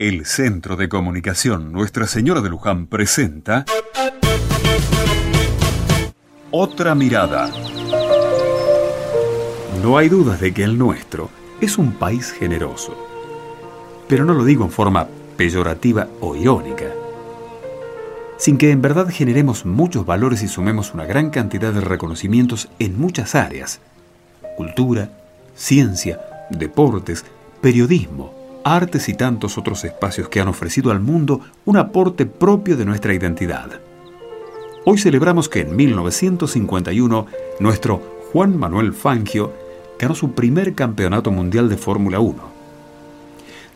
El Centro de Comunicación Nuestra Señora de Luján presenta Otra Mirada. No hay dudas de que el nuestro es un país generoso. Pero no lo digo en forma peyorativa o irónica. Sin que en verdad generemos muchos valores y sumemos una gran cantidad de reconocimientos en muchas áreas. Cultura, ciencia, deportes, periodismo, artes y tantos otros espacios que han ofrecido al mundo un aporte propio de nuestra identidad. Hoy celebramos que en 1951 nuestro Juan Manuel Fangio ganó su primer campeonato mundial de Fórmula 1.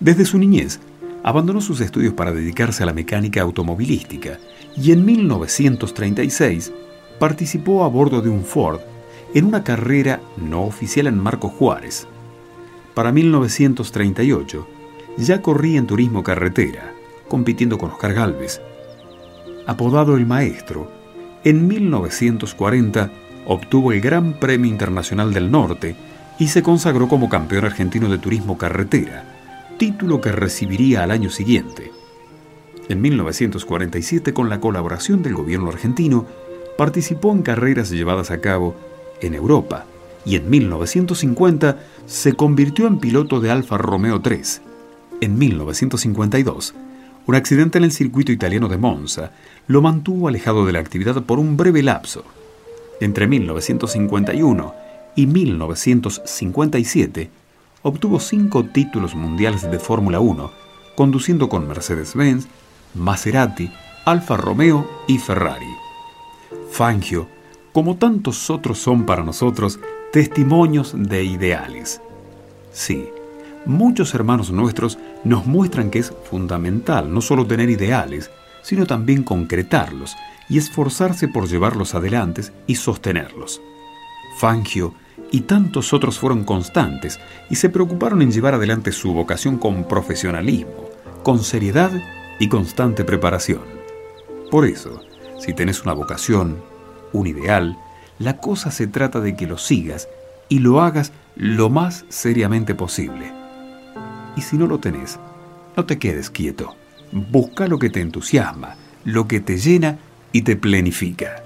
Desde su niñez, abandonó sus estudios para dedicarse a la mecánica automovilística y en 1936 participó a bordo de un Ford en una carrera no oficial en Marco Juárez. Para 1938, ya corría en turismo carretera, compitiendo con Oscar Galvez. Apodado el Maestro, en 1940 obtuvo el Gran Premio Internacional del Norte y se consagró como campeón argentino de turismo carretera, título que recibiría al año siguiente. En 1947, con la colaboración del gobierno argentino, participó en carreras llevadas a cabo en Europa y en 1950 se convirtió en piloto de Alfa Romeo 3 en 1952, un accidente en el circuito italiano de Monza lo mantuvo alejado de la actividad por un breve lapso. Entre 1951 y 1957, obtuvo cinco títulos mundiales de Fórmula 1, conduciendo con Mercedes-Benz, Maserati, Alfa Romeo y Ferrari. Fangio, como tantos otros, son para nosotros testimonios de ideales. Sí, muchos hermanos nuestros nos muestran que es fundamental no solo tener ideales, sino también concretarlos y esforzarse por llevarlos adelante y sostenerlos. Fangio y tantos otros fueron constantes y se preocuparon en llevar adelante su vocación con profesionalismo, con seriedad y constante preparación. Por eso, si tenés una vocación, un ideal, la cosa se trata de que lo sigas y lo hagas lo más seriamente posible. Y si no lo tenés, no te quedes quieto. Busca lo que te entusiasma, lo que te llena y te plenifica.